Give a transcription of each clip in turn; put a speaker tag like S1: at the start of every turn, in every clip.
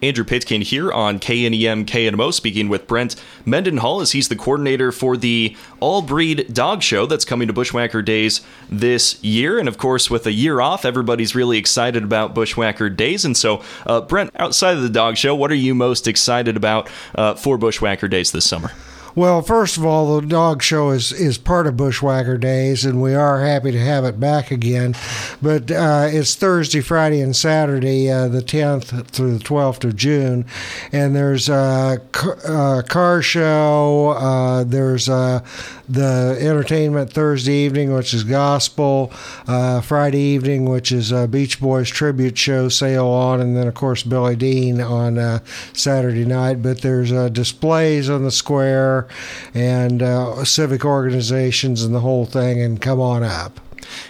S1: Andrew Pitkin here on KNEM KNMO speaking with Brent Mendenhall as he's the coordinator for the All Breed Dog Show that's coming to Bushwhacker Days this year. And of course, with a year off, everybody's really excited about Bushwhacker Days. And so, uh, Brent, outside of the dog show, what are you most excited about uh, for Bushwhacker Days this summer?
S2: Well, first of all, the dog show is, is part of Bushwhacker Days, and we are happy to have it back again. But uh, it's Thursday, Friday, and Saturday, uh, the 10th through the 12th of June. And there's a uh, car show, uh, there's uh, the entertainment Thursday evening, which is gospel, uh, Friday evening, which is a Beach Boys tribute show sail on, and then, of course, Billy Dean on Saturday night. But there's displays on the square and uh, civic organizations and the whole thing, and come on up.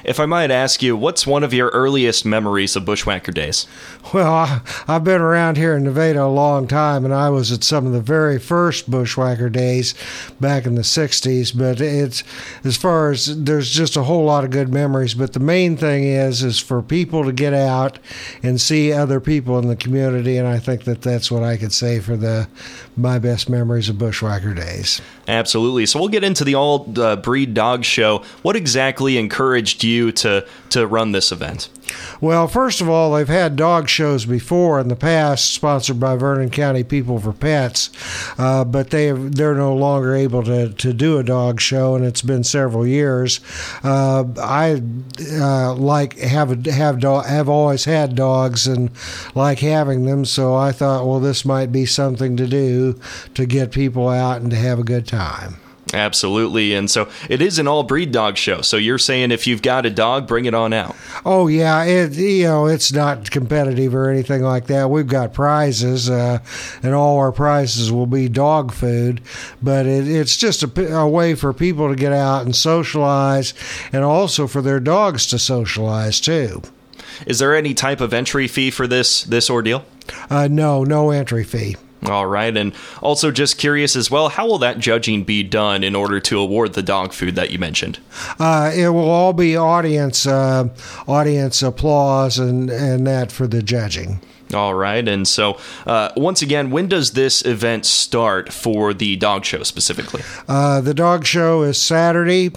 S1: If I might ask you, what's one of your earliest memories of Bushwhacker days?
S2: Well, I, have been around here in Nevada a long time, and I was at some of the very first Bushwhacker days back in the 60s. But it's as far as there's just a whole lot of good memories. But the main thing is, is for people to get out and see other people in the community. And I think that that's what I could say for the my best memories of Bushwhacker days.
S1: Absolutely. So we'll get into the all uh, breed dog show. What exactly encouraged you to to run this event?
S2: Well, first of all, they've had dog shows before in the past, sponsored by Vernon County People for Pets, uh, but they have, they're no longer able to, to do a dog show, and it's been several years. Uh, I uh, like have have do- have always had dogs and like having them, so I thought, well, this might be something to do to get people out and to have a good time.
S1: Absolutely. And so it is an all breed dog show. So you're saying if you've got a dog, bring it on out.
S2: Oh, yeah. It, you know, it's not competitive or anything like that. We've got prizes, uh, and all our prizes will be dog food. But it, it's just a, a, way for people to get out and socialize and also for their dogs to socialize too.
S1: Is there any type of entry fee for this this ordeal?
S2: Uh, no, no entry fee.
S1: All right. And also just curious as well, how will that judging be done in order to award the dog food that you mentioned?
S2: Uh, it will all be audience uh, audience applause and, and that for the judging.
S1: All right. And so, uh, once again, when does this event start for the dog show specifically?
S2: Uh, the dog show is Saturday,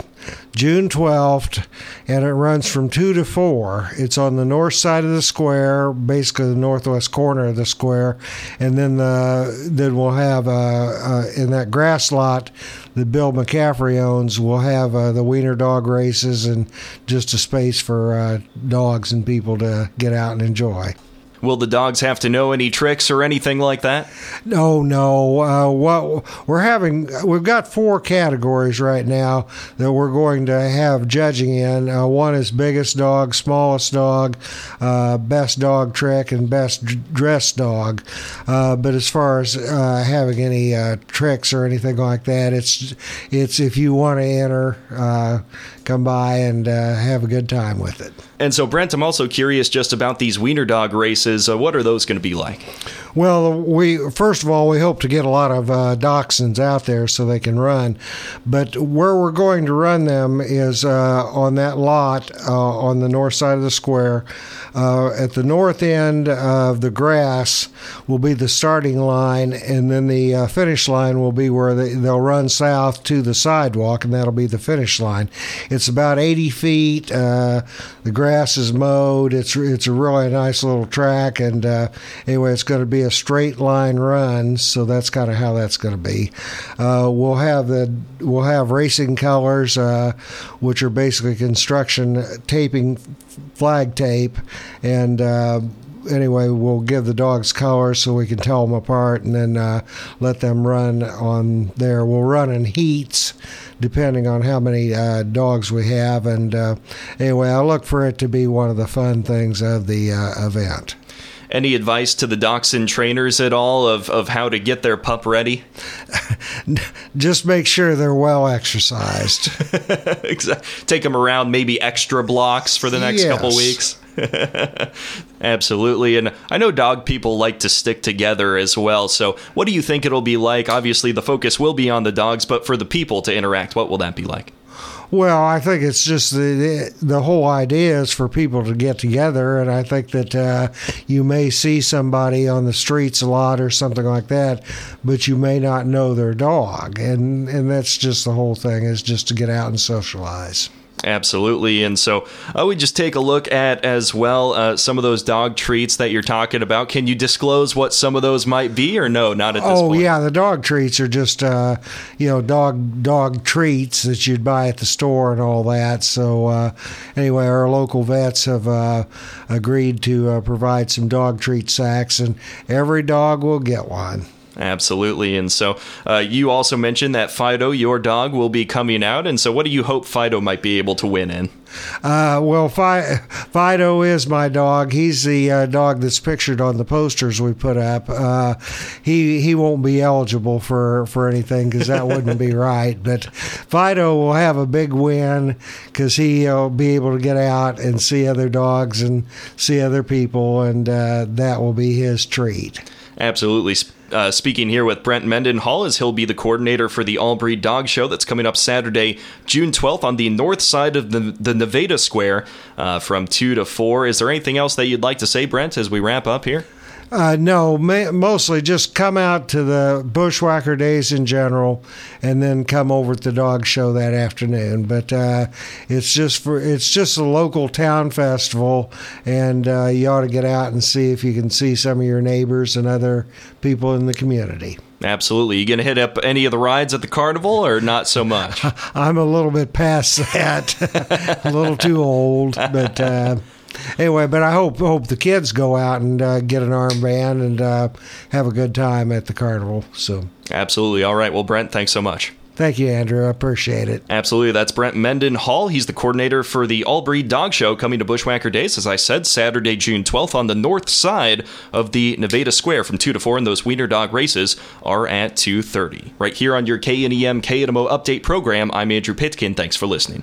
S2: June 12th, and it runs from 2 to 4. It's on the north side of the square, basically the northwest corner of the square. And then, the, then we'll have uh, uh in that grass lot that Bill McCaffrey owns, we'll have uh, the wiener dog races and just a space for uh, dogs and people to get out and enjoy.
S1: Will the dogs have to know any tricks or anything like that?
S2: No, no. Uh, what we're having, we've got four categories right now that we're going to have judging in. Uh, one is biggest dog, smallest dog, uh, best dog trick, and best dressed dog. Uh, but as far as uh, having any uh, tricks or anything like that, it's it's if you want to enter, come by and have a good time with it.
S1: And so, Brent, I'm also curious just about these wiener dog races. Uh, what are those going to be like?
S2: Well, we first of all we hope to get a lot of uh, dachshunds out there so they can run, but where we're going to run them is uh, on that lot uh, on the north side of the square. Uh, at the north end of the grass will be the starting line, and then the uh, finish line will be where they, they'll run south to the sidewalk, and that'll be the finish line. It's about 80 feet. Uh, the grass is mowed. It's it's a really nice little track, and anyway, it's going to be a straight line run, so that's kind of how that's going to be. Uh, we'll have the we'll have racing colors, uh, which are basically construction taping flag tape, and uh, anyway, we'll give the dogs colors so we can tell them apart, and then uh, let them run on there. We'll run in heats depending on how many uh, dogs we have. And uh, anyway, I look for it to be one of the fun things of the uh, event.
S1: Any advice to the dachshund trainers at all of, of how to get their pup ready?
S2: Just make sure they're well exercised.
S1: Take them around maybe extra blocks for the next yes. couple weeks. Absolutely. And I know dog people like to stick together as well. So, what do you think it'll be like? Obviously, the focus will be on the dogs, but for the people to interact, what will that be like?
S2: Well, I think it's just the the whole idea is for people to get together, and I think that uh, you may see somebody on the streets a lot or something like that, but you may not know their dog, and and that's just the whole thing is just to get out and socialize.
S1: Absolutely. And so uh, we just take a look at as well uh, some of those dog treats that you're talking about. Can you disclose what some of those might be or no, not at this
S2: oh,
S1: point?
S2: yeah, the dog treats are just uh, you know dog dog treats that you'd buy at the store and all that. So uh, anyway, our local vets have uh, agreed to uh, provide some dog treat sacks, and every dog will get one.
S1: Absolutely. And so uh, you also mentioned that Fido, your dog, will be coming out. And so what do you hope Fido might be able to win in?
S2: Uh, well, Fi- Fido is my dog. He's the uh, dog that's pictured on the posters we put up. Uh, he he won't be eligible for, for anything because that wouldn't be right. But Fido will have a big win because he'll be able to get out and see other dogs and see other people, and uh, that will be his treat.
S1: Absolutely. Uh, speaking here with Brent Mendenhall, as he'll be the coordinator for the All Breed Dog Show that's coming up Saturday, June 12th, on the north side of the, the Nevada Square uh, from 2 to 4. Is there anything else that you'd like to say, Brent, as we wrap up here?
S2: Uh, no, ma- mostly just come out to the Bushwhacker Days in general, and then come over to the dog show that afternoon. But uh, it's just for it's just a local town festival, and uh, you ought to get out and see if you can see some of your neighbors and other people in the community.
S1: Absolutely. You gonna hit up any of the rides at the carnival, or not so much?
S2: I'm a little bit past that, a little too old, but. Anyway, but I hope hope the kids go out and uh, get an armband and uh, have a good time at the carnival. So
S1: absolutely. All right. Well, Brent, thanks so much.
S2: Thank you, Andrew. I appreciate it.
S1: Absolutely. That's Brent Mendenhall. He's the coordinator for the All Breed Dog Show coming to Bushwhacker Days, as I said, Saturday, June 12th on the north side of the Nevada Square from 2 to 4, and those wiener dog races are at 2.30. Right here on your KNEM KNMO update program, I'm Andrew Pitkin. Thanks for listening.